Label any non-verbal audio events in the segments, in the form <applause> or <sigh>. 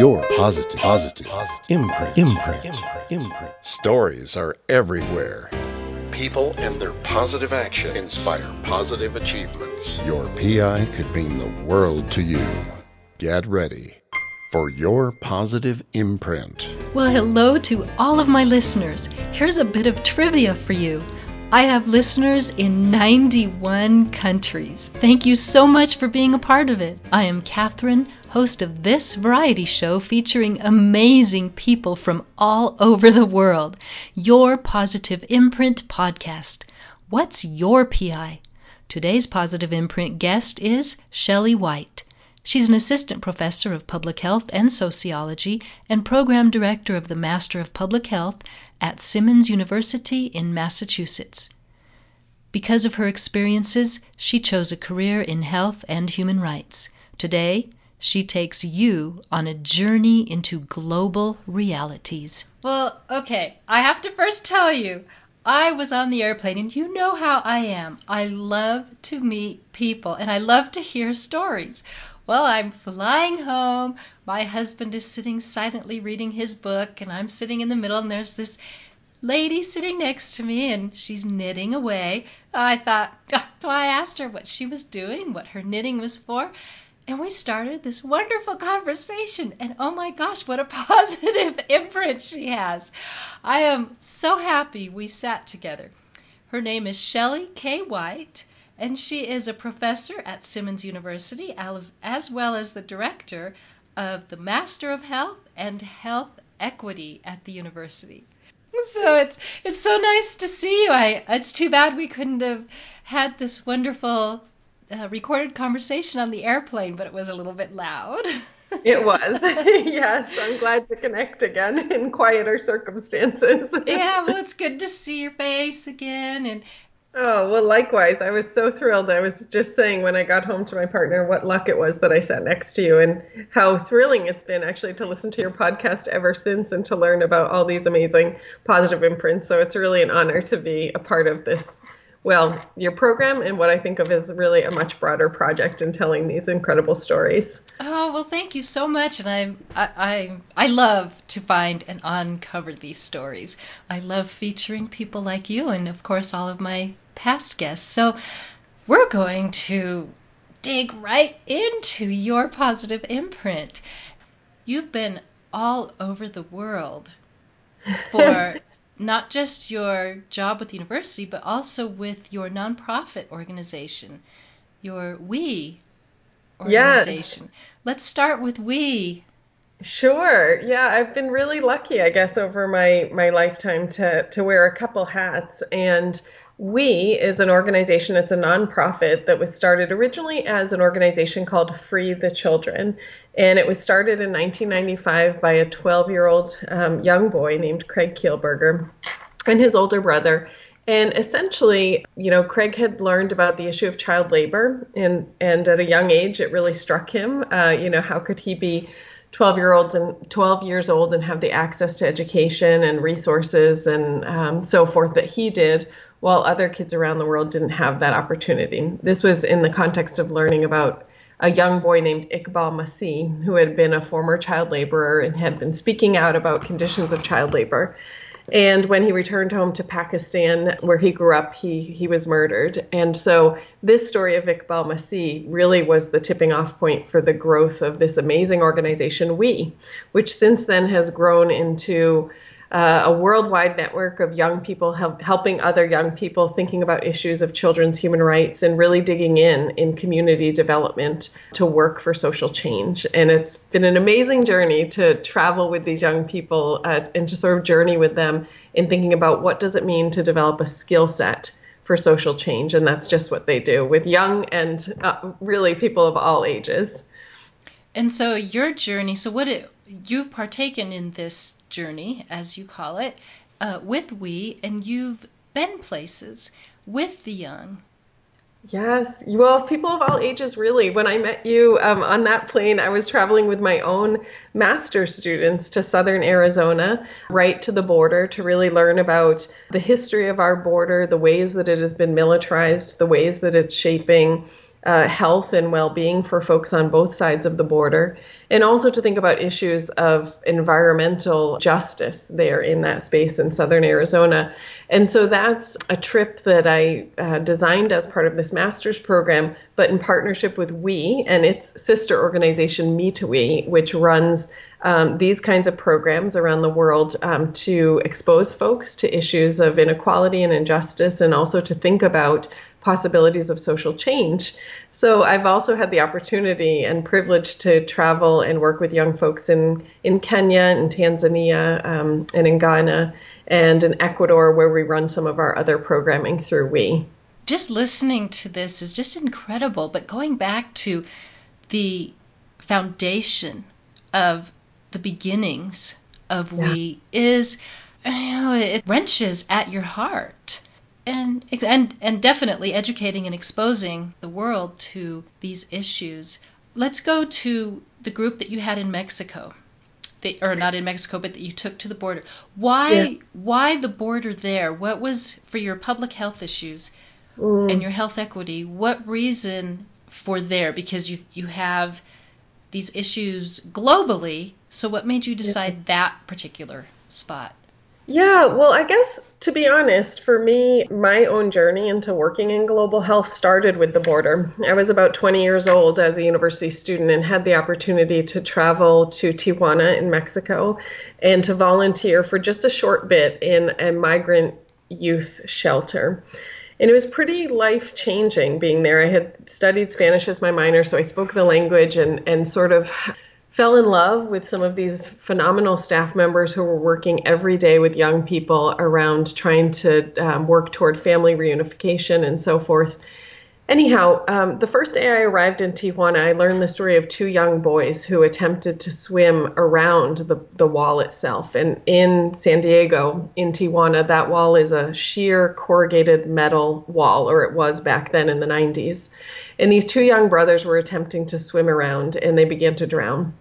your positive, positive, positive imprint, imprint, imprint, imprint. Stories are everywhere. People and their positive action inspire positive achievements. Your PI could mean the world to you. Get ready for your positive imprint. Well, hello to all of my listeners. Here's a bit of trivia for you. I have listeners in 91 countries. Thank you so much for being a part of it. I am Catherine, host of this variety show featuring amazing people from all over the world. Your Positive Imprint podcast. What's your PI? Today's Positive Imprint guest is Shelley White. She's an assistant professor of public health and sociology and program director of the Master of Public Health at Simmons University in Massachusetts. Because of her experiences, she chose a career in health and human rights. Today, she takes you on a journey into global realities. Well, okay, I have to first tell you, I was on the airplane, and you know how I am. I love to meet people and I love to hear stories. Well, I'm flying home. My husband is sitting silently reading his book, and I'm sitting in the middle, and there's this lady sitting next to me, and she's knitting away. I thought, oh, <laughs> I asked her what she was doing, what her knitting was for. And we started this wonderful conversation. And oh my gosh, what a <laughs> positive imprint she has. I am so happy we sat together. Her name is Shelley K. White and she is a professor at Simmons University as well as the director of the Master of Health and Health Equity at the university. So it's it's so nice to see you. I it's too bad we couldn't have had this wonderful uh, recorded conversation on the airplane, but it was a little bit loud. <laughs> it was. <laughs> yes, I'm glad to connect again in quieter circumstances. <laughs> yeah, well, it's good to see your face again and Oh, well, likewise. I was so thrilled. I was just saying when I got home to my partner what luck it was that I sat next to you and how thrilling it's been actually to listen to your podcast ever since and to learn about all these amazing positive imprints. So it's really an honor to be a part of this, well, your program and what I think of as really a much broader project in telling these incredible stories. Oh, well, thank you so much. And I, I, I, I love to find and uncover these stories. I love featuring people like you and, of course, all of my past guests. So we're going to dig right into your positive imprint. You've been all over the world <laughs> for not just your job with the university, but also with your nonprofit organization, your We organization. Yes. Let's start with We. Sure. Yeah, I've been really lucky, I guess, over my my lifetime to to wear a couple hats and we is an organization, it's a nonprofit that was started originally as an organization called Free the Children. And it was started in 1995 by a 12 year old um, young boy named Craig Kielburger and his older brother. And essentially, you know, Craig had learned about the issue of child labor, and, and at a young age, it really struck him. Uh, you know, how could he be 12 year olds and 12 years old and have the access to education and resources and um, so forth that he did while other kids around the world didn't have that opportunity. This was in the context of learning about a young boy named Iqbal Masih, who had been a former child laborer and had been speaking out about conditions of child labor. And when he returned home to Pakistan, where he grew up, he, he was murdered. And so, this story of Iqbal Masih really was the tipping off point for the growth of this amazing organization, We, which since then has grown into uh, a worldwide network of young people help, helping other young people thinking about issues of children's human rights and really digging in in community development to work for social change. And it's been an amazing journey to travel with these young people uh, and to sort of journey with them in thinking about what does it mean to develop a skill set for social change. And that's just what they do with young and uh, really people of all ages. And so your journey, so what it, you've partaken in this journey, as you call it, uh, with We, and you've been places with the young. Yes, well, people of all ages, really. When I met you um, on that plane, I was traveling with my own master's students to southern Arizona, right to the border, to really learn about the history of our border, the ways that it has been militarized, the ways that it's shaping uh, health and well being for folks on both sides of the border. And also to think about issues of environmental justice there in that space in southern Arizona. And so that's a trip that I uh, designed as part of this master's program, but in partnership with WE and its sister organization, Me2We, which runs um, these kinds of programs around the world um, to expose folks to issues of inequality and injustice and also to think about possibilities of social change. So I've also had the opportunity and privilege to travel and work with young folks in, in Kenya and Tanzania um, and in Ghana and in Ecuador where we run some of our other programming through We. Just listening to this is just incredible, but going back to the foundation of the beginnings of yeah. we is you know it wrenches at your heart and and and definitely educating and exposing the world to these issues let's go to the group that you had in Mexico the, or not in Mexico but that you took to the border why yeah. why the border there what was for your public health issues mm. and your health equity what reason for there because you you have these issues globally. So, what made you decide yes. that particular spot? Yeah, well, I guess to be honest, for me, my own journey into working in global health started with the border. I was about 20 years old as a university student and had the opportunity to travel to Tijuana in Mexico and to volunteer for just a short bit in a migrant youth shelter. And it was pretty life changing being there. I had studied Spanish as my minor, so I spoke the language and, and sort of fell in love with some of these phenomenal staff members who were working every day with young people around trying to um, work toward family reunification and so forth anyhow, um, the first day I arrived in Tijuana, I learned the story of two young boys who attempted to swim around the, the wall itself. And in San Diego, in Tijuana, that wall is a sheer corrugated metal wall, or it was back then in the 90s. And these two young brothers were attempting to swim around and they began to drown.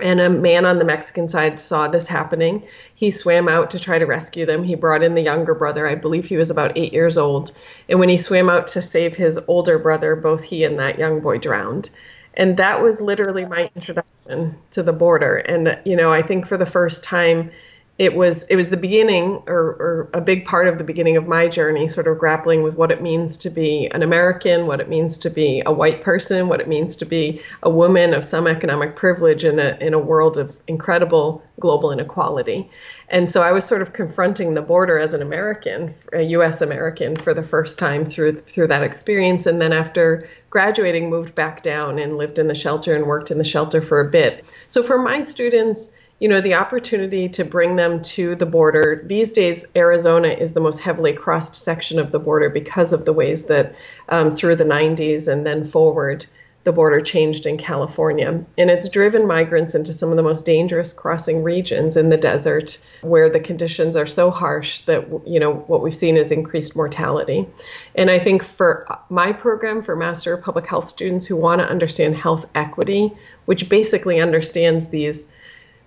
And a man on the Mexican side saw this happening. He swam out to try to rescue them. He brought in the younger brother. I believe he was about eight years old. And when he swam out to save his older brother, both he and that young boy drowned. And that was literally my introduction to the border. And, you know, I think for the first time, it was it was the beginning or, or, a big part of the beginning of my journey sort of grappling with what it means to be an american what it means to be a white person what it means to be a woman of some economic privilege in a in a world of incredible global inequality. And so i was sort of confronting the border as an american a us american for the first time through through that experience. And then after graduating moved back down and lived in the shelter and worked in the shelter for a bit. So for my students you know, the opportunity to bring them to the border. These days, Arizona is the most heavily crossed section of the border because of the ways that um, through the 90s and then forward, the border changed in California. And it's driven migrants into some of the most dangerous crossing regions in the desert where the conditions are so harsh that, you know, what we've seen is increased mortality. And I think for my program for Master of Public Health students who want to understand health equity, which basically understands these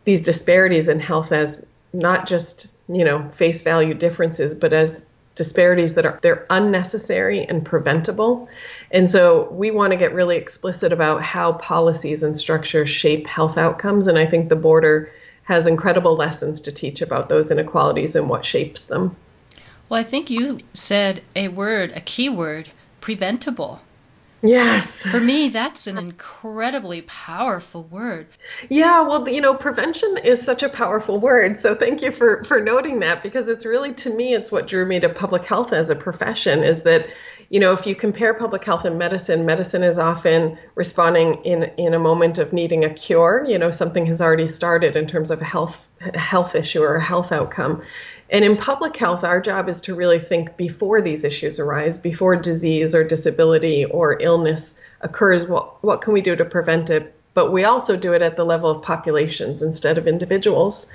these disparities in health as not just you know face value differences but as disparities that are they're unnecessary and preventable. And so we want to get really explicit about how policies and structures shape health outcomes and i think the border has incredible lessons to teach about those inequalities and what shapes them. Well i think you said a word a key word preventable Yes. For me, that's an incredibly powerful word. Yeah, well, you know, prevention is such a powerful word. So thank you for for noting that because it's really to me it's what drew me to public health as a profession is that you know, if you compare public health and medicine, medicine is often responding in in a moment of needing a cure, you know, something has already started in terms of a health a health issue or a health outcome. And in public health, our job is to really think before these issues arise, before disease or disability or illness occurs, what, what can we do to prevent it? But we also do it at the level of populations instead of individuals.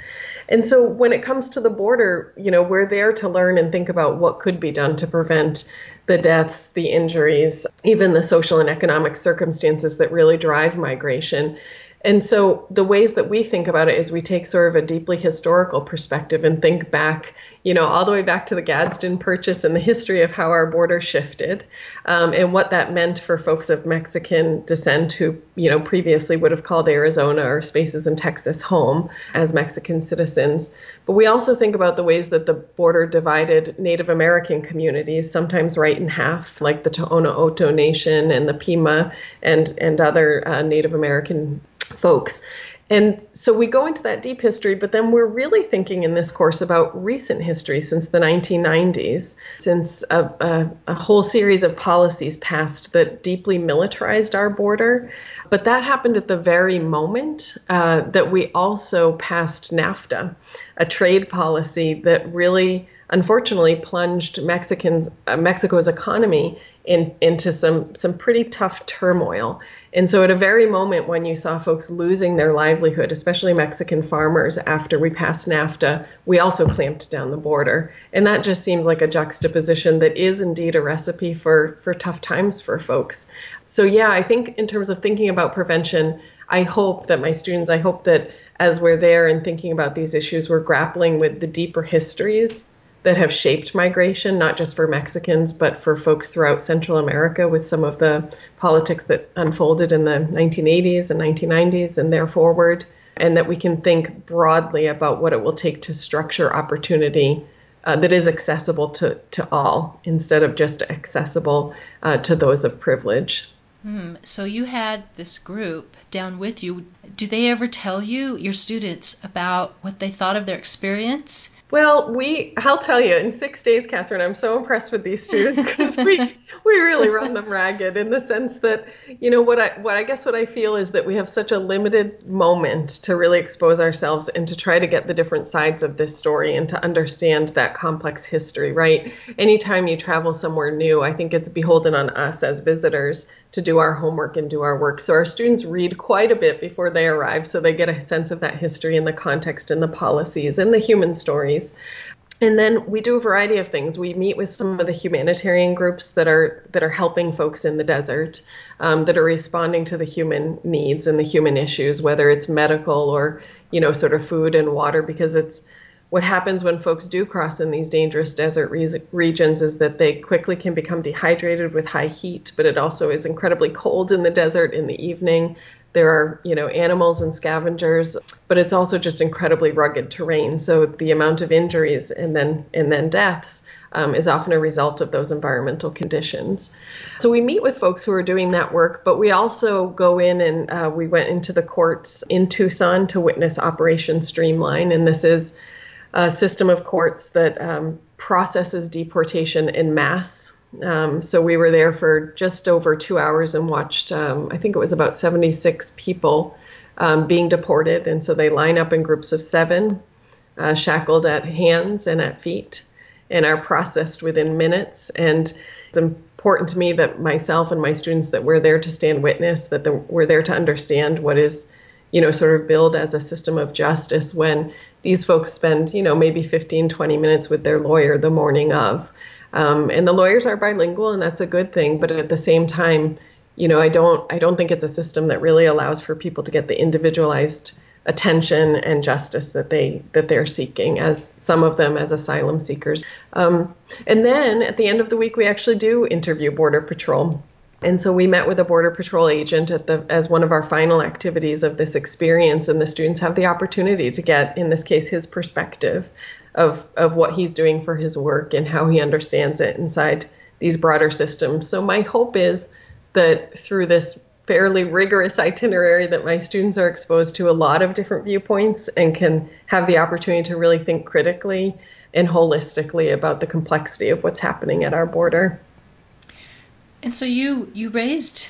And so when it comes to the border, you know, we're there to learn and think about what could be done to prevent the deaths, the injuries, even the social and economic circumstances that really drive migration. And so the ways that we think about it is we take sort of a deeply historical perspective and think back you know, all the way back to the Gadsden Purchase and the history of how our border shifted um, and what that meant for folks of Mexican descent who, you know, previously would have called Arizona or spaces in Texas home as Mexican citizens. But we also think about the ways that the border divided Native American communities, sometimes right in half, like the Tohono O'odham Nation and the Pima and, and other uh, Native American folks. And so we go into that deep history, but then we're really thinking in this course about recent history since the 1990s, since a, a, a, whole series of policies passed that deeply militarized our border. But that happened at the very moment uh, that we also passed NAFTA, a trade policy that really, unfortunately, plunged Mexicans, uh, Mexico's economy in, into some some pretty tough turmoil. And so, at a very moment when you saw folks losing their livelihood, especially Mexican farmers, after we passed NAFTA, we also clamped down the border. And that just seems like a juxtaposition that is indeed a recipe for, for tough times for folks. So, yeah, I think in terms of thinking about prevention, I hope that my students, I hope that as we're there and thinking about these issues, we're grappling with the deeper histories that have shaped migration, not just for Mexicans, but for folks throughout Central America with some of the politics that unfolded in the 1980s and 1990s and there forward, and that we can think broadly about what it will take to structure opportunity uh, that is accessible to, to all instead of just accessible uh, to those of privilege. Hmm. So you had this group down with you. Do they ever tell you, your students, about what they thought of their experience? Well, we I'll tell you in six days, Catherine. I'm so impressed with these students because we <laughs> we really run them ragged in the sense that you know what I what I guess what I feel is that we have such a limited moment to really expose ourselves and to try to get the different sides of this story and to understand that complex history. Right? Anytime you travel somewhere new, I think it's beholden on us as visitors to do our homework and do our work. So our students read quite a bit before they arrive so they get a sense of that history and the context and the policies and the human stories. And then we do a variety of things. We meet with some of the humanitarian groups that are that are helping folks in the desert, um, that are responding to the human needs and the human issues, whether it's medical or you know sort of food and water, because it's what happens when folks do cross in these dangerous desert re- regions is that they quickly can become dehydrated with high heat, but it also is incredibly cold in the desert in the evening. There are, you know, animals and scavengers, but it's also just incredibly rugged terrain. So the amount of injuries and then and then deaths um, is often a result of those environmental conditions. So we meet with folks who are doing that work, but we also go in and uh, we went into the courts in Tucson to witness Operation Streamline, and this is a system of courts that um, processes deportation in mass. Um, so we were there for just over two hours and watched, um, I think it was about 76 people um, being deported. And so they line up in groups of seven, uh, shackled at hands and at feet, and are processed within minutes. And it's important to me that myself and my students that we're there to stand witness, that the, we're there to understand what is, you know, sort of build as a system of justice when these folks spend, you know, maybe 15, 20 minutes with their lawyer the morning of. Um, and the lawyers are bilingual, and that's a good thing. But at the same time, you know, I don't, I don't think it's a system that really allows for people to get the individualized attention and justice that they that they're seeking as some of them as asylum seekers um, and then at the end of the week we actually do interview border patrol and so we met with a border patrol agent the as one of our final activities of this experience and the students have the opportunity to get in this case his perspective of of what he's doing for his work and how he understands it inside these broader systems. So my hope is that through this fairly rigorous itinerary that my students are exposed to a lot of different viewpoints and can have the opportunity to really think critically and holistically about the complexity of what's happening at our border. And so you you raised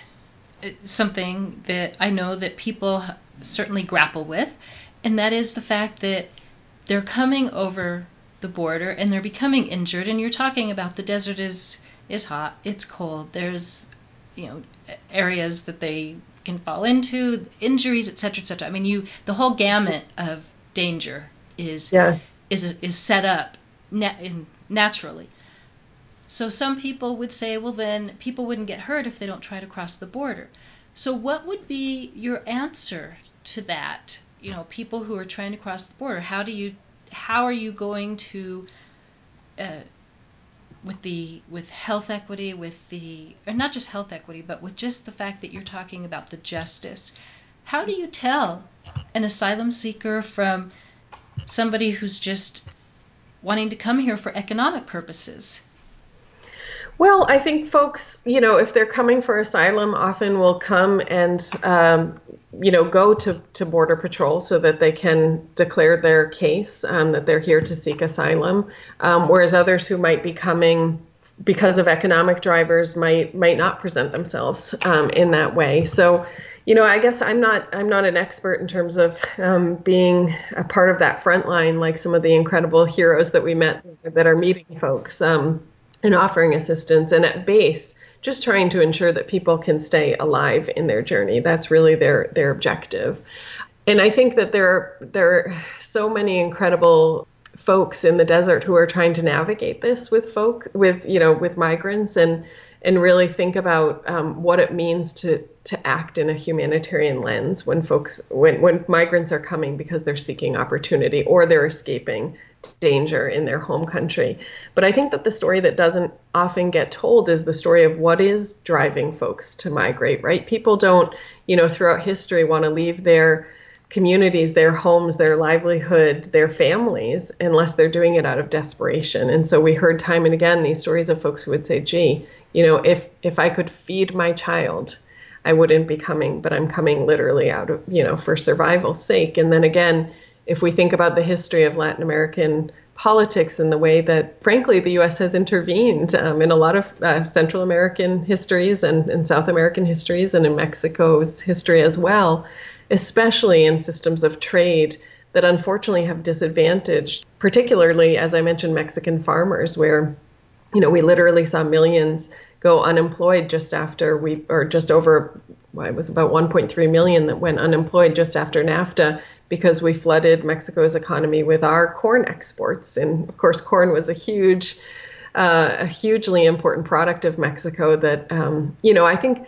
uh, something that I know that people certainly grapple with, and that is the fact that they're coming over the border and they're becoming injured. And you're talking about the desert is is hot, it's cold. There's you know areas that they can fall into, injuries, etc., etc. I mean, you the whole gamut of danger is yes. is is set up na- naturally. So some people would say, well, then people wouldn't get hurt if they don't try to cross the border. So, what would be your answer to that, you know, people who are trying to cross the border, how do you, how are you going to, uh, with the with health equity, with the or not just health equity, but with just the fact that you're talking about the justice. How do you tell an asylum seeker from somebody who's just wanting to come here for economic purposes? Well, I think folks, you know, if they're coming for asylum, often will come and, um, you know, go to, to Border Patrol so that they can declare their case um, that they're here to seek asylum. Um, whereas others who might be coming because of economic drivers might might not present themselves um, in that way. So, you know, I guess I'm not I'm not an expert in terms of um, being a part of that front line like some of the incredible heroes that we met that are meeting folks. And offering assistance and at base just trying to ensure that people can stay alive in their journey. That's really their their objective. And i think that there there are so many incredible folks in the desert who are trying to navigate this with folk with you know with migrants and and really think about um, what it means to to act in a humanitarian lens when folks when when migrants are coming because they're seeking opportunity or they're escaping danger in their home country. But I think that the story that doesn't often get told is the story of what is driving folks to migrate, right? People don't, you know, throughout history want to leave their communities, their homes, their livelihood, their families, unless they're doing it out of desperation. And so we heard time and again these stories of folks who would say, gee, you know, if if I could feed my child, I wouldn't be coming, but I'm coming literally out of, you know, for survival's sake. And then again, if we think about the history of Latin American politics and the way that, frankly, the U.S. has intervened um, in a lot of uh, Central American histories and, and South American histories and in Mexico's history as well, especially in systems of trade that unfortunately have disadvantaged, particularly, as I mentioned, Mexican farmers, where you know we literally saw millions go unemployed just after we, or just over, well, it was about 1.3 million that went unemployed just after NAFTA because we flooded Mexico's economy with our corn exports. And of course, corn was a huge, uh, a hugely important product of Mexico that, um, you know, I think,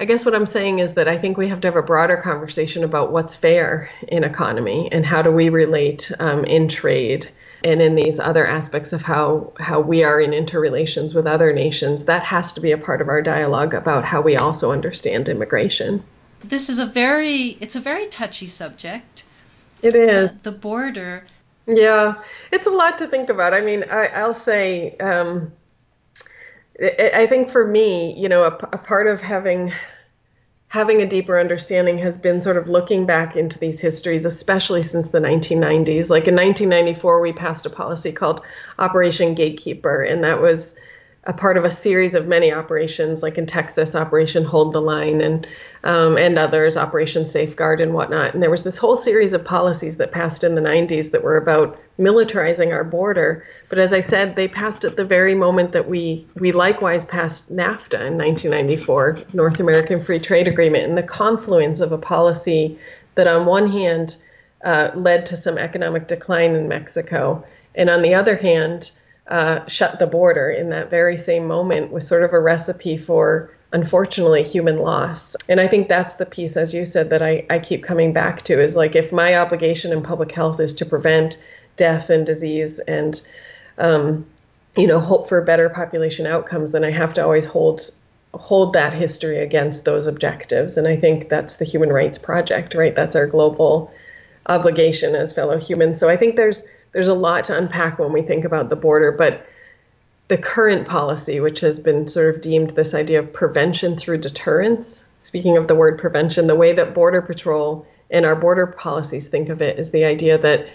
I guess what I'm saying is that I think we have to have a broader conversation about what's fair in economy and how do we relate um, in trade and in these other aspects of how how we are in interrelations with other nations that has to be a part of our dialogue about how we also understand immigration this is a very it's a very touchy subject. It is the border. Yeah, it's a lot to think about. I mean, I, will say, um, I, I think for me, you know, a, a part of having having a deeper understanding has been sort of looking back into these histories, especially since the 1990s. Like in 1994, we passed a policy called Operation Gatekeeper, and that was a part of a series of many operations, like in Texas, Operation Hold the Line, and um, and others, Operation Safeguard, and whatnot. And there was this whole series of policies that passed in the 90s that were about militarizing our border. But as I said, they passed at the very moment that we we likewise passed NAFTA in 1994, North American Free Trade Agreement, and the confluence of a policy that, on one hand, uh, led to some economic decline in Mexico, and on the other hand uh, shut the border in that very same moment was sort of a recipe for unfortunately human loss. And i think that's the piece as you said that I, I keep coming back to is like if my obligation in public health is to prevent death and disease and um, you know hope for better population outcomes then i have to always hold hold that history against those objectives. And i think that's the human rights project right? That's our global obligation as fellow humans. So i think there's there's a lot to unpack when we think about the border, but the current policy, which has been sort of deemed this idea of prevention through deterrence, speaking of the word prevention, the way that Border Patrol and our border policies think of it is the idea that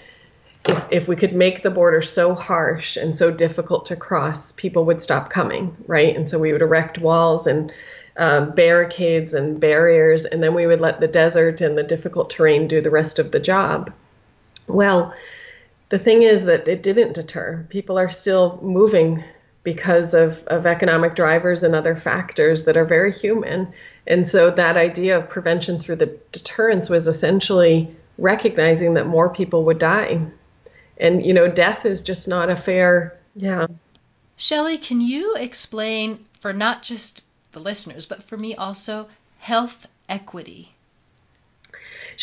if, if we could make the border so harsh and so difficult to cross, people would stop coming, right? And so we would erect walls and uh, barricades and barriers, and then we would let the desert and the difficult terrain do the rest of the job. Well, the thing is that it didn't deter. People are still moving because of, of economic drivers and other factors that are very human. And so that idea of prevention through the deterrence was essentially recognizing that more people would die. And, you know, death is just not a fair, yeah. Shelley, can you explain for not just the listeners, but for me also, health equity?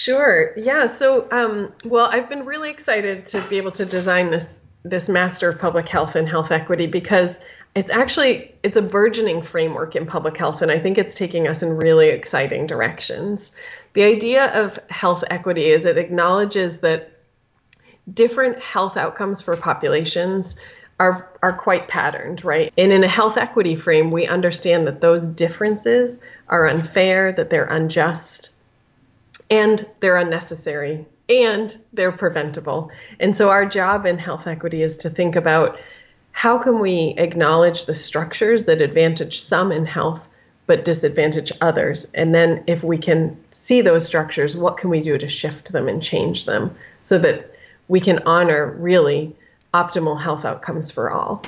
Sure. Yeah. So, um, well, I've been really excited to be able to design this this Master of Public Health and Health Equity because it's actually it's a burgeoning framework in public health, and I think it's taking us in really exciting directions. The idea of health equity is it acknowledges that different health outcomes for populations are are quite patterned, right? And in a health equity frame, we understand that those differences are unfair, that they're unjust, and they're unnecessary and they're preventable. And so our job in health equity is to think about how can we acknowledge the structures that advantage some in health but disadvantage others? And then if we can see those structures, what can we do to shift them and change them so that we can honor really optimal health outcomes for all?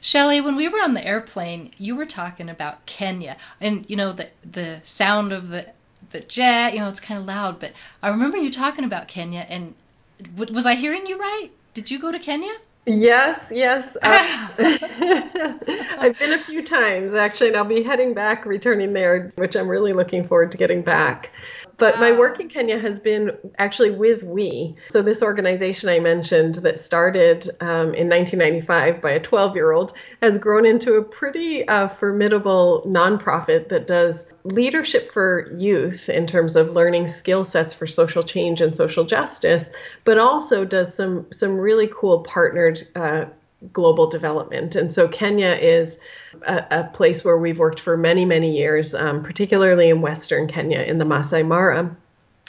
Shelley, when we were on the airplane, you were talking about Kenya, and you know the the sound of the the jet. You know, it's kind of loud, but I remember you talking about Kenya. And was I hearing you right? Did you go to Kenya? Yes, yes. Uh, <laughs> I've been a few times actually, and I'll be heading back, returning there, which I'm really looking forward to getting back. But my work in Kenya has been actually with We. So, this organization I mentioned that started um, in 1995 by a 12 year old has grown into a pretty uh, formidable nonprofit that does leadership for youth in terms of learning skill sets for social change and social justice, but also does some, some really cool partnered. Uh, global development. And so Kenya is a, a, place where we've worked for many, many years, um, particularly in Western Kenya in the Masai Mara.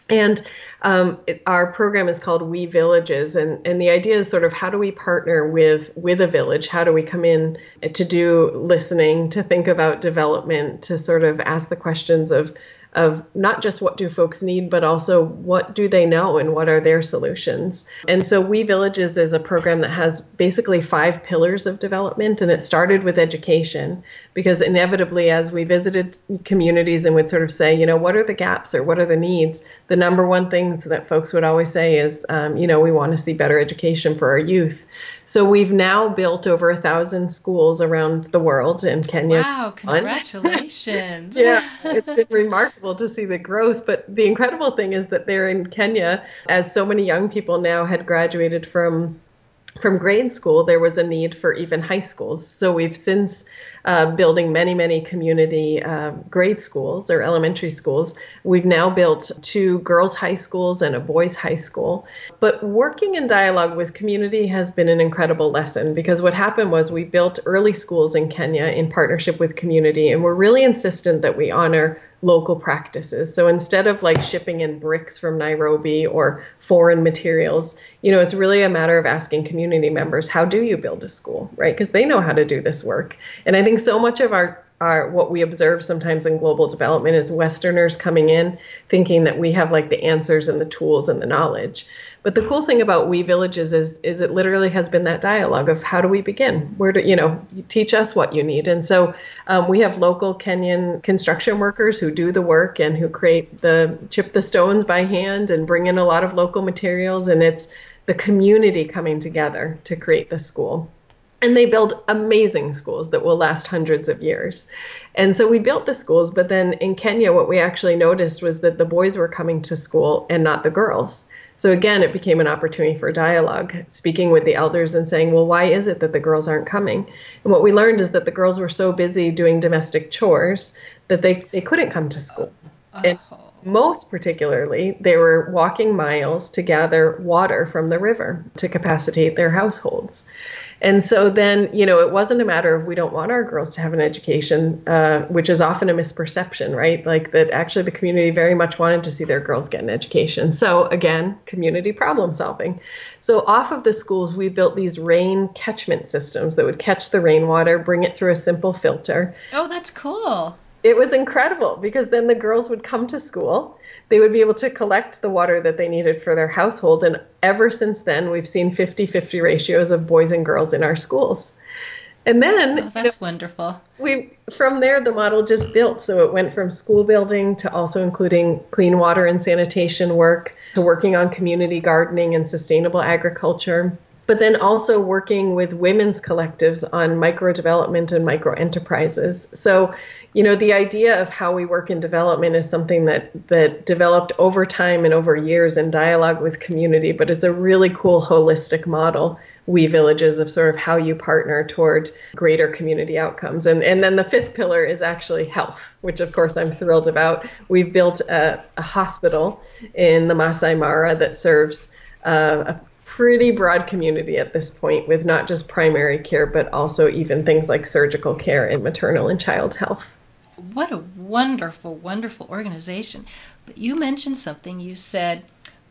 And um, it, our program is called We Villages, and, and the idea is sort of how do we partner with with a village? How do we come in to do listening, to think about development, to sort of ask the questions of of not just what do folks need, but also what do they know and what are their solutions. And so We Villages is a program that has basically five pillars of development, and it started with education because inevitably, as we visited communities and would sort of say, you know, what are the gaps or what are the needs, the number one things that folks would always say is, um, you know, we want to see better education for our youth. So we've now built over a thousand schools around the world in Kenya. Wow, <laughs> congratulations. yeah, it's been remarkable to see the growth. But the incredible thing is that they're in Kenya, as so many young people now had graduated from from grade school, there was a need for even high schools. So we've since uh, building many, many community uh, grade schools or elementary schools. We've now built two girls' high schools and a boys' high school. But working in dialogue with community has been an incredible lesson because what happened was we built early schools in Kenya in partnership with community, and we're really insistent that we honor local practices. So instead of like shipping in bricks from Nairobi or foreign materials, you know, it's really a matter of asking community members, how do you build a school, right? Because they know how to do this work. And I think so much of our our what we observe sometimes in global development is westerners coming in thinking that we have like the answers and the tools and the knowledge but the cool thing about We Villages is is it literally has been that dialogue of how do we begin? Where do you know? Teach us what you need, and so um, we have local Kenyan construction workers who do the work and who create the chip the stones by hand and bring in a lot of local materials, and it's the community coming together to create the school. And they build amazing schools that will last hundreds of years. And so we built the schools, but then in Kenya, what we actually noticed was that the boys were coming to school and not the girls. So again, it became an opportunity for dialogue, speaking with the elders and saying, well, why is it that the girls aren't coming? And what we learned is that the girls were so busy doing domestic chores that they, they couldn't come to school. Oh. And most particularly, they were walking miles to gather water from the river to capacitate their households. And so then, you know, it wasn't a matter of we don't want our girls to have an education, uh, which is often a misperception, right? Like that actually the community very much wanted to see their girls get an education. So again, community problem solving. So off of the schools, we built these rain catchment systems that would catch the rainwater, bring it through a simple filter. Oh, that's cool. It was incredible because then the girls would come to school they would be able to collect the water that they needed for their household. And ever since then, we've seen 50 50 ratios of boys and girls in our schools. And then oh, that's you know, wonderful. We from there the model just built. So it went from school building to also including clean water and sanitation work to working on community gardening and sustainable agriculture but then also working with women's collectives on micro development and micro enterprises. So, you know, the idea of how we work in development is something that that developed over time and over years in dialogue with community, but it's a really cool holistic model we villages of sort of how you partner toward greater community outcomes. And and then the fifth pillar is actually health, which of course I'm thrilled about. We've built a, a hospital in the Masai Mara that serves uh, a pretty broad community at this point with not just primary care, but also even things like surgical care and maternal and child health. What a wonderful, wonderful organization. But you mentioned something. You said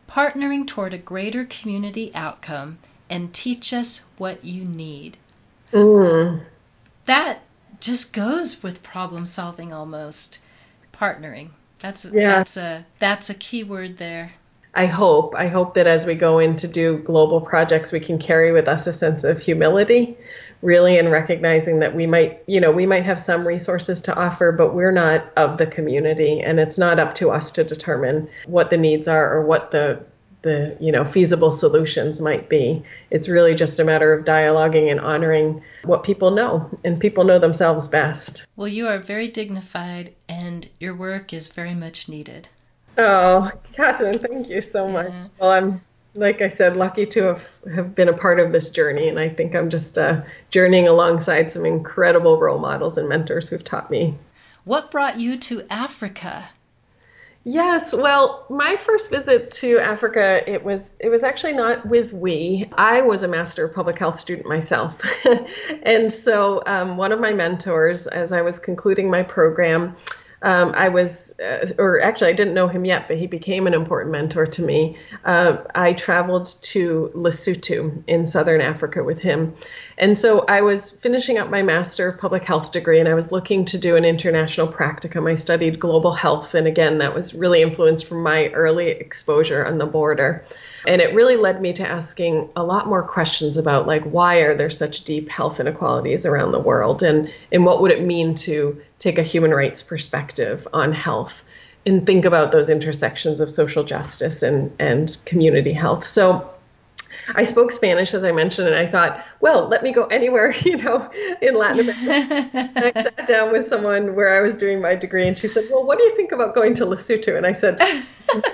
partnering toward a greater community outcome and teach us what you need. Mm. That just goes with problem solving almost. Partnering. That's yeah. that's a that's a key word there. I hope. I hope that as we go in to do global projects, we can carry with us a sense of humility, really, in recognizing that we might, you know, we might have some resources to offer, but we're not of the community, and it's not up to us to determine what the needs are or what the the you know feasible solutions might be. It's really just a matter of dialoguing and honoring what people know, and people know themselves best. Well, you are very dignified, and your work is very much needed. Oh, Catherine, thank you so much. Yeah. Well, I'm, like I said, lucky to have, have been a part of this journey. And I think I'm just uh, journeying alongside some incredible role models and mentors who've taught me. What brought you to Africa? Yes, well, my first visit to Africa, it was it was actually not with we. I was a master of public health student myself, <laughs> and so um, one of my mentors, as I was concluding my program, um, I was, uh, or actually, I didn't know him yet, but he became an important mentor to me. Uh, I traveled to Lesotho in southern Africa with him. And so I was finishing up my Master of Public Health degree, and I was looking to do an international practicum. I studied global health, and again, that was really influenced from my early exposure on the border. And it really led me to asking a lot more questions about like why are there such deep health inequalities around the world and and what would it mean to take a human rights perspective on health and think about those intersections of social justice and and community health. So I spoke Spanish, as I mentioned, and I thought, well, let me go anywhere, <laughs> you know, in Latin America. I sat <laughs> down with someone where I was doing my degree, and she said, well, what do you think about going to Lesotho? And I said,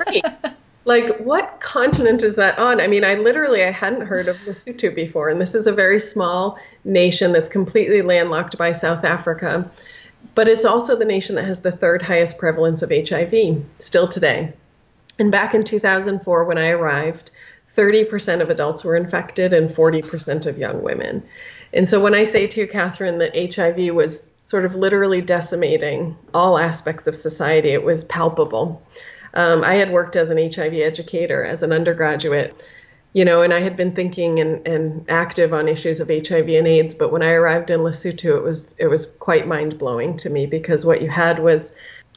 great like what continent is that on i mean i literally i hadn't heard of lesotho before and this is a very small nation that's completely landlocked by south africa but it's also the nation that has the third highest prevalence of hiv still today. And back in 2004 when i arrived 30% of adults were infected and 40% of young women. And so when i say to you catherine that hiv was sort of literally decimating all aspects of society it was palpable. Um, I had worked as an HIV educator as an undergraduate, you know, and I had been thinking and, and active on issues of HIV and AIDS. But when I arrived in Lesotho, it was it was quite mind blowing to me because what you had was,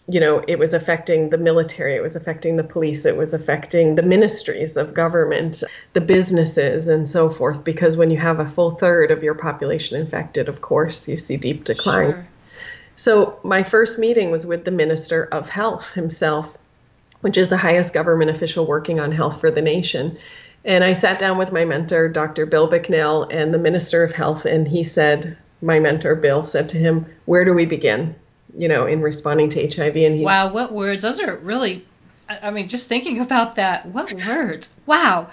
you know, it was affecting the military, it was affecting the police, it was affecting the ministries of government, the businesses, and so forth. Because when you have a full third of your population infected, of course, you see deep decline. Sure. So my first meeting was with the Minister of Health himself which is the highest government official working on health for the nation. And I sat down with my mentor, Dr. Bill Bicknell, and the Minister of Health, and he said, my mentor, Bill, said to him, Where do we begin? You know, in responding to HIV. And he Wow, what words? Those are really, I mean, just thinking about that, what words? Wow.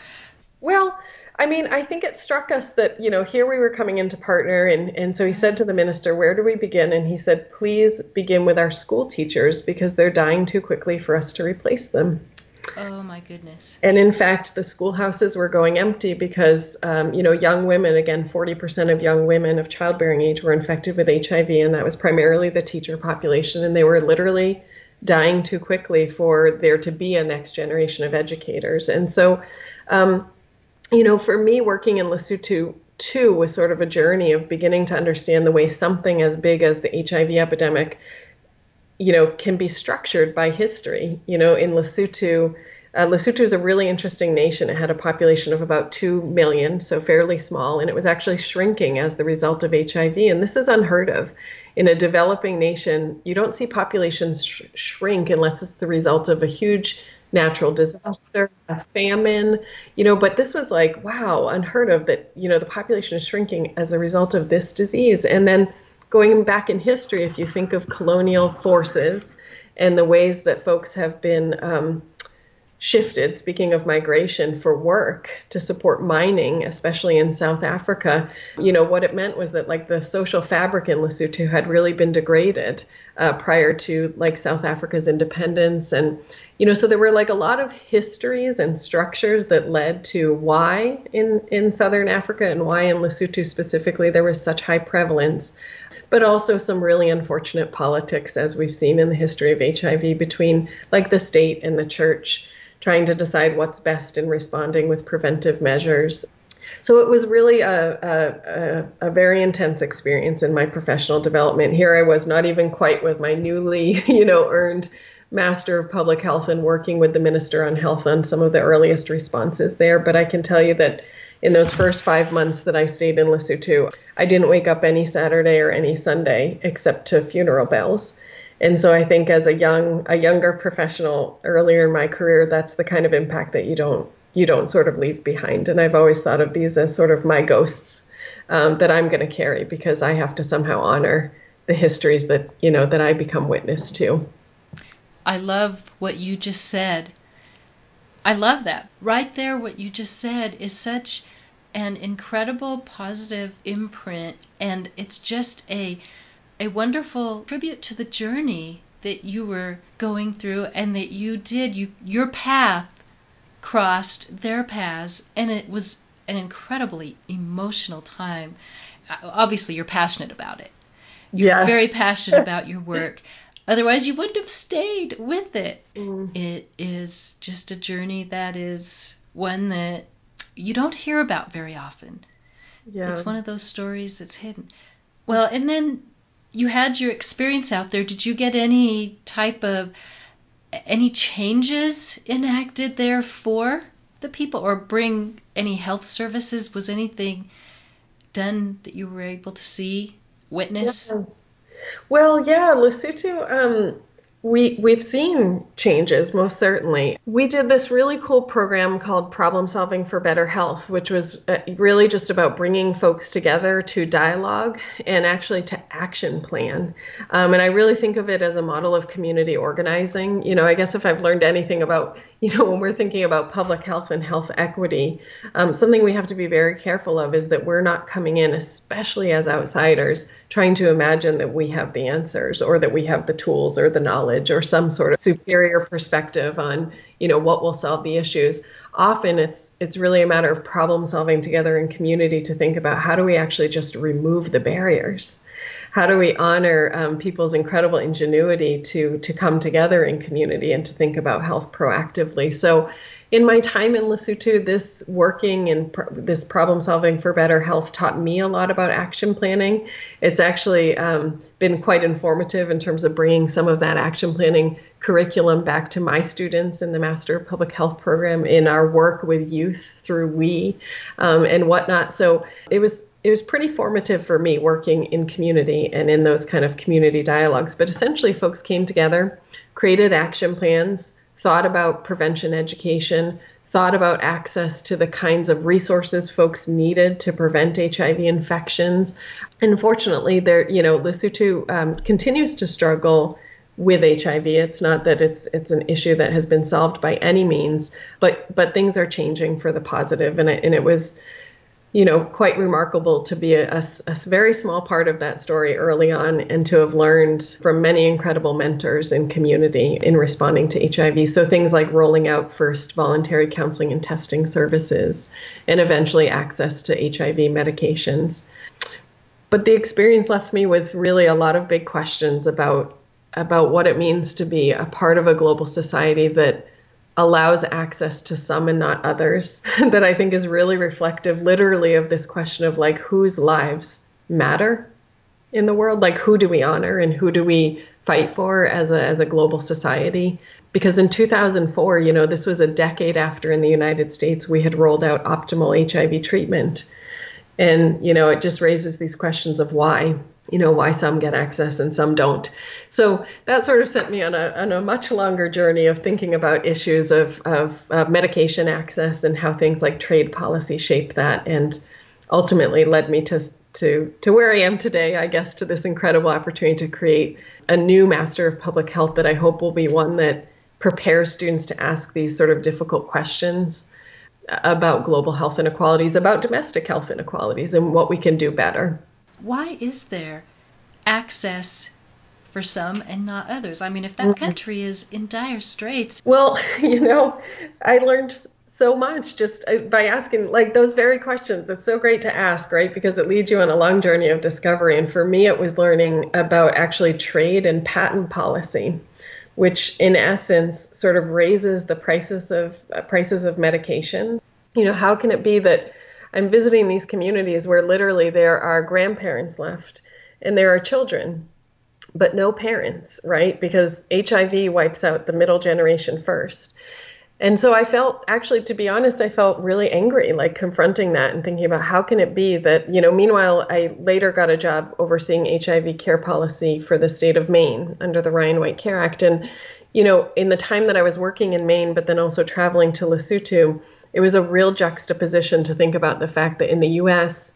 Well, I mean, I think it struck us that, you know, here we were coming into partner. And, and so he said to the minister, Where do we begin? And he said, Please begin with our school teachers because they're dying too quickly for us to replace them. Oh, my goodness. And in fact, the schoolhouses were going empty because, um, you know, young women, again, 40% of young women of childbearing age were infected with HIV, and that was primarily the teacher population. And they were literally dying too quickly for there to be a next generation of educators. And so, um, you know, for me, working in Lesotho too was sort of a journey of beginning to understand the way something as big as the HIV epidemic, you know, can be structured by history. You know, in Lesotho, uh, Lesotho is a really interesting nation. It had a population of about 2 million, so fairly small, and it was actually shrinking as the result of HIV. And this is unheard of. In a developing nation, you don't see populations sh- shrink unless it's the result of a huge natural disaster, a famine, you know, but this was like, wow, unheard of that, you know, the population is shrinking as a result of this disease. And then going back in history, if you think of colonial forces and the ways that folks have been um, shifted, speaking of migration, for work to support mining, especially in South Africa, you know, what it meant was that like the social fabric in Lesotho had really been degraded uh, prior to like South Africa's independence. And, you know, so there were like a lot of histories and structures that led to why in, in Southern Africa and why in Lesotho specifically there was such high prevalence but also some really unfortunate politics as we've seen in the history of HIV between like the state and the church trying to decide what's best in responding with preventive measures. So it was really a, a, a, very intense experience in my professional development. Here I was, not even quite with my newly, <laughs> you know, earned Master of Public Health and working with the Minister on Health on some of the earliest responses there. But I can tell you that in those first five months that I stayed in Lesotho, I didn't wake up any Saturday or any Sunday except to funeral bells. And so I think as a young a younger professional earlier in my career, that's the kind of impact that you don't you don't sort of leave behind. And I've always thought of these as sort of my ghosts um, that I'm going to carry because I have to somehow honor the histories that you know that I become witness to. I love what you just said. I love that. Right there, what you just said is such an incredible positive imprint, and it's just a a wonderful tribute to the journey that you were going through and that you did you your path crossed their paths and it was an incredibly emotional time obviously you're passionate about it you're yeah. very passionate about your work <laughs> otherwise you wouldn't have stayed with it mm. it is just a journey that is one that you don't hear about very often yeah. it's one of those stories that's hidden well and then you had your experience out there. Did you get any type of any changes enacted there for the people or bring any health services? Was anything done that you were able to see, witness? Yes. Well, yeah, Lesotho, um, we we've seen changes most certainly. We did this really cool program called Problem Solving for Better Health, which was uh, really just about bringing folks together to dialogue and actually to action plan. Um, and I really think of it as a model of community organizing. You know, I guess if I've learned anything about you know, when we're thinking about public health and health equity, um, something we have to be very careful of is that we're not coming in, especially as outsiders, trying to imagine that we have the answers or that we have the tools or the knowledge or some sort of superior perspective on, you know, what will solve the issues. Often it's it's really a matter of problem solving together in community to think about how do we actually just remove the barriers how do we honor um, people's incredible ingenuity to to come together in community and to think about health proactively so in my time in Lesotho, this working and pr- this problem solving for better health taught me a lot about action planning. It's actually um, been quite informative in terms of bringing some of that action planning curriculum back to my students in the Master of Public Health program in our work with youth through WE um, and whatnot. So it was it was pretty formative for me working in community and in those kind of community dialogues. But essentially, folks came together, created action plans, thought about prevention education, thought about access to the kinds of resources folks needed to prevent HIV infections. Unfortunately, there, you know, Lesotho um, continues to struggle with HIV. It's not that it's it's an issue that has been solved by any means, but but things are changing for the positive, and it, and it was you know, quite remarkable to be a, a, a, very small part of that story early on and to have learned from many incredible mentors in community in responding to HIV. So things like rolling out first voluntary counseling and testing services and eventually access to HIV medications. But the experience left me with really a lot of big questions about about what it means to be a part of a global society that allows access to some and not others <laughs> that I think is really reflective literally of this question of like whose lives matter in the world? Like who do we honor and who do we fight for as a as a global society? Because in 2004 you know this was a decade after in the United States we had rolled out optimal HIV treatment. And you know it just raises these questions of why you know why some get access and some don't. So that sort of sent me on a, on a much longer journey of thinking about issues of, of uh, medication access and how things like trade policy shape that and ultimately led me to to to where I am today I guess to this incredible opportunity to create a new master of public health that I hope will be one that prepares students to ask these sort of difficult questions about global health inequalities about domestic health inequalities and what we can do better why is there access for some and not others? I mean, if that mm-hmm. country is in dire straits. Well, <laughs> you know, I learned so much just uh, by asking like those very questions. It's so great to ask, right? Because it leads you on a long journey of discovery. And for me, it was learning about actually trade and patent policy, which in essence sort of raises the prices of uh, prices of medication. You know, how can it be that I'm visiting these communities where literally there are grandparents left and there are children, but no parents, right? Because HIV wipes out the middle generation first. And so I felt, actually, to be honest, I felt really angry, like confronting that and thinking about how can it be that, you know, meanwhile, I later got a job overseeing HIV care policy for the state of Maine under the Ryan White Care Act. And, you know, in the time that I was working in Maine, but then also traveling to Lesotho, it was a real juxtaposition to think about the fact that in the US,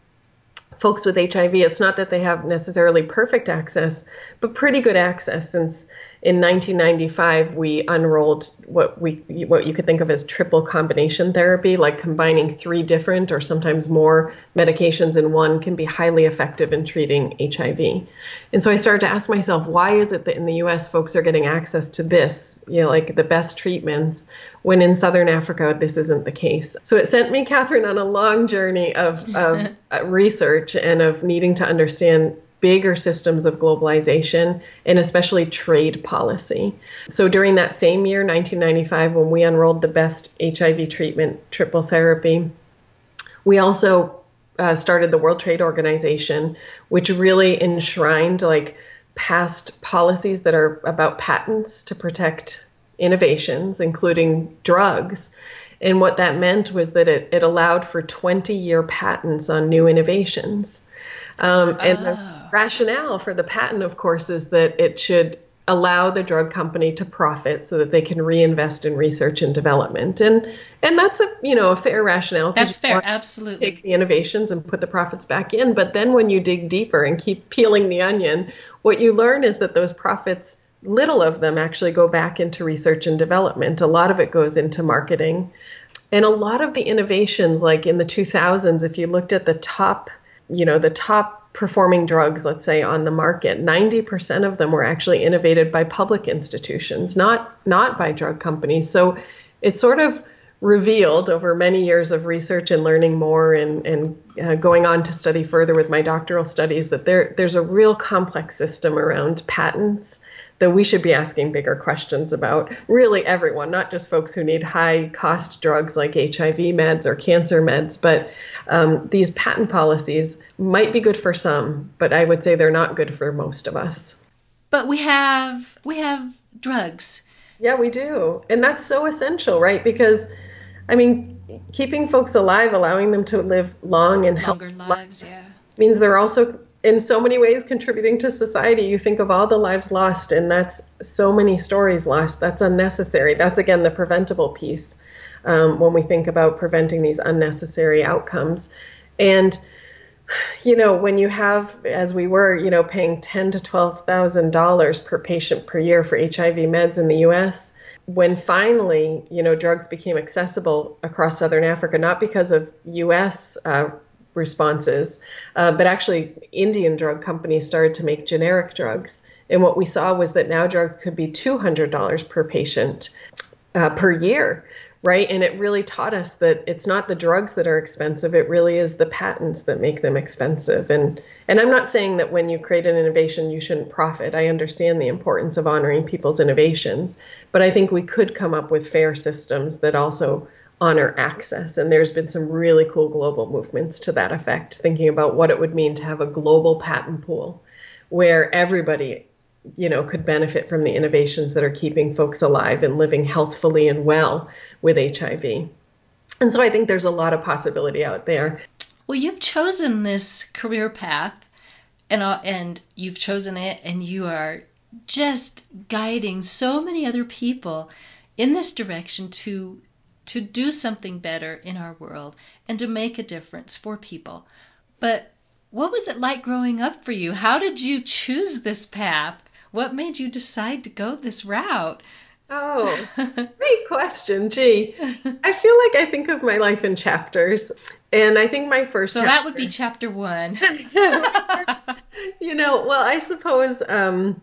folks with HIV, it's not that they have necessarily perfect access, but pretty good access since in 1995 we unrolled what we what you could think of as triple combination therapy like combining three different or sometimes more medications in one can be highly effective in treating HIV. And so I started to ask myself why is it that in the US folks are getting access to this, you know, like the best treatments when in southern Africa this isn't the case. So it sent me Catherine on a long journey of, of <laughs> research and of needing to understand bigger systems of globalization and especially trade policy. So during that same year, 1995, when we unrolled the best HIV treatment, triple therapy, we also uh, started the World Trade Organization, which really enshrined like past policies that are about patents to protect innovations, including drugs. And what that meant was that it, it allowed for 20 year patents on new innovations. Um, and oh rationale for the patent, of course, is that it should allow the drug company to profit so that they can reinvest in research and development. And and that's a you know a fair rationale. That's fair. absolutely. take the innovations and put the profits back in. But then when you dig deeper and keep peeling the onion what you learn is that those profits little of them actually go back into research and development. A lot of it goes into marketing. And a lot of the innovations like in the 2000s if you looked at the top you know the top performing drugs, let's say, on the market, 90% of them were actually innovated by public institutions, not not by drug companies. So it sort of revealed over many years of research and learning more and, and uh, going on to study further with my doctoral studies that there there's a real complex system around patents that we should be asking bigger questions about. Really, everyone, not just folks who need high cost drugs like HIV meds or cancer meds, but um, these patent policies might be good for some, but I would say they're not good for most of us. But we have we have drugs. Yeah, we do, and that's so essential, right? Because, I mean, keeping folks alive, allowing them to live long and longer lives, yeah, means they're also in so many ways contributing to society. You think of all the lives lost, and that's so many stories lost. That's unnecessary. That's again the preventable piece um, when we think about preventing these unnecessary outcomes. And you know, when you have, as we were, you know, paying ten to twelve thousand dollars per patient per year for HIV meds in the U.S., when finally, you know, drugs became accessible across Southern Africa, not because of U.S. Uh, responses, uh, but actually Indian drug companies started to make generic drugs. And what we saw was that now drugs could be $200 per patient uh, per year, right? And it really taught us that it's not the drugs that are expensive; it really is the patents that make them expensive. And and I'm not saying that when you create an innovation you shouldn't profit. I understand the importance of honoring people's innovations, but I think we could come up with fair systems that also honor access. And there's been some really cool global movements to that effect, thinking about what it would mean to have a global patent pool where everybody you know could benefit from the innovations that are keeping folks alive and living healthfully and well with HIV. And so I think there's a lot of possibility out there. Well, you've chosen this career path and uh, and you've chosen it and you are just guiding so many other people in this direction to to do something better in our world and to make a difference for people. But what was it like growing up for you? How did you choose this path? What made you decide to go this route? Oh, <laughs> great question. Gee, I feel like I think of my life in chapters. And I think my first. So chapter, that would be chapter one. <laughs> you know, well, I suppose um,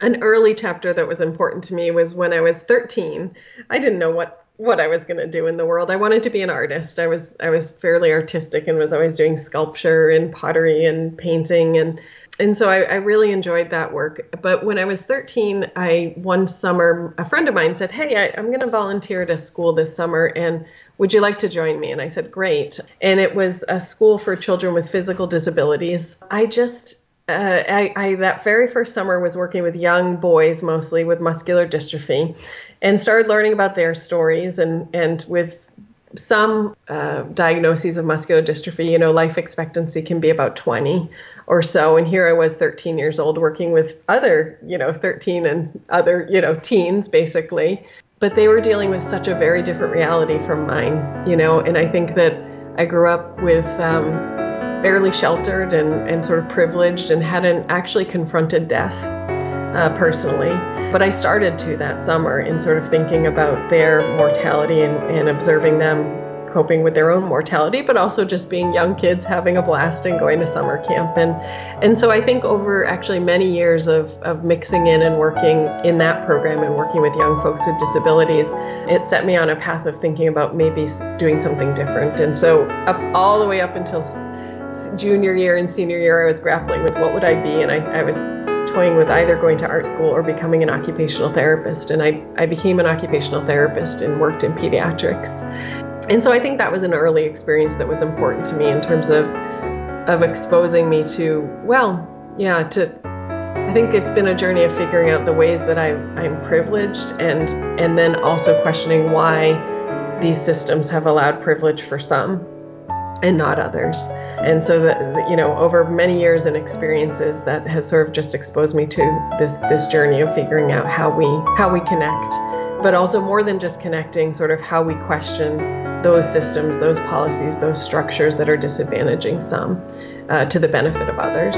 an early chapter that was important to me was when I was 13. I didn't know what what I was going to do in the world. I wanted to be an artist. I was I was fairly artistic and was always doing sculpture and pottery and painting and and so I, I, really enjoyed that work. But when I was 13, I one summer a friend of mine said, "Hey, I, I'm going to volunteer at a school this summer, and would you like to join me?" And I said, "Great." And it was a school for children with physical disabilities. I just uh, I, I that very first summer was working with young boys mostly with muscular dystrophy, and started learning about their stories and and with some uh, diagnoses of muscular dystrophy, you know, life expectancy can be about 20 or so. And here I was 13 years old working with other, you know, 13 and other, you know, teens basically. But they were dealing with such a very different reality from mine, you know, and I think that I grew up with um, fairly sheltered and, and sort of privileged and hadn't actually confronted death uh, personally. But I started to that summer in sort of thinking about their mortality and, and observing them coping with their own mortality, but also just being young kids having a blast and going to summer camp. And and so I think over actually many years of, of mixing in and working in that program and working with young folks with disabilities, it set me on a path of thinking about maybe doing something different. And so up all the way up until junior year and senior year, I was grappling with what would I be, and I, I was toying with either going to art school or becoming an occupational therapist. And I, I became an occupational therapist and worked in pediatrics. And so I think that was an early experience that was important to me in terms of of exposing me to well, yeah, to I think it's been a journey of figuring out the ways that I, I'm privileged and and then also questioning why these systems have allowed privilege for some and not others. And so that you know, over many years and experiences, that has sort of just exposed me to this this journey of figuring out how we how we connect, but also more than just connecting, sort of how we question those systems, those policies, those structures that are disadvantaging some uh, to the benefit of others.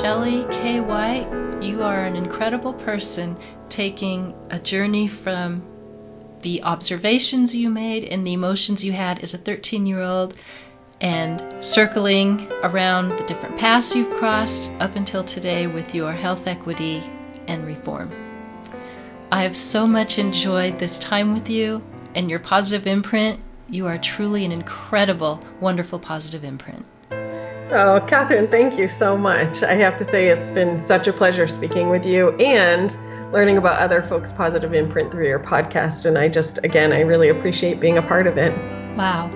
Shelley K. White, you are an incredible person taking a journey from the observations you made and the emotions you had as a 13 year old and circling around the different paths you've crossed up until today with your health equity and reform. I have so much enjoyed this time with you and your positive imprint, you are truly an incredible, wonderful positive imprint. Oh, Catherine, thank you so much. I have to say, it's been such a pleasure speaking with you and learning about other folks' positive imprint through your podcast. And I just, again, I really appreciate being a part of it. Wow.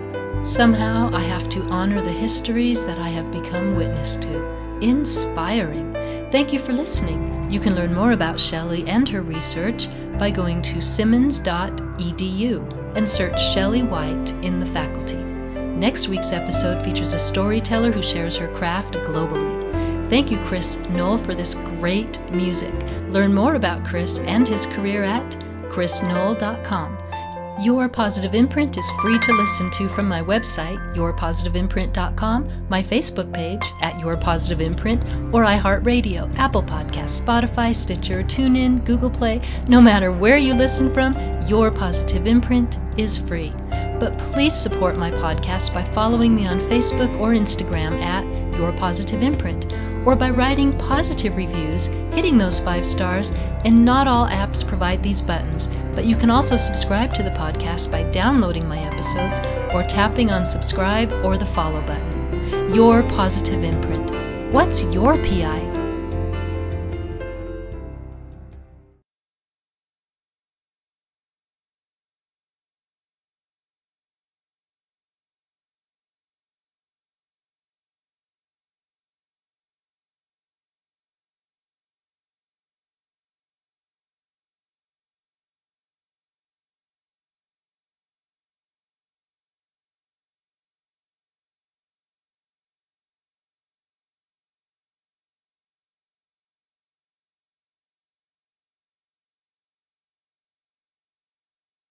Somehow I have to honor the histories that I have become witness to. Inspiring. Thank you for listening. You can learn more about Shelley and her research by going to simmons.edu and search Shelley White in the faculty. Next week's episode features a storyteller who shares her craft globally. Thank you, Chris Knoll, for this great music. Learn more about Chris and his career at chrisknoll.com. Your Positive Imprint is free to listen to from my website, yourpositiveimprint.com, my Facebook page at Your Positive Imprint, or iHeartRadio, Apple Podcasts, Spotify, Stitcher, TuneIn, Google Play. No matter where you listen from, Your Positive Imprint is free. But please support my podcast by following me on Facebook or Instagram at Your Positive Imprint or by writing positive reviews, hitting those five stars, and not all apps provide these buttons, but you can also subscribe to the podcast by downloading my episodes or tapping on subscribe or the follow button. Your positive imprint. What's your PI?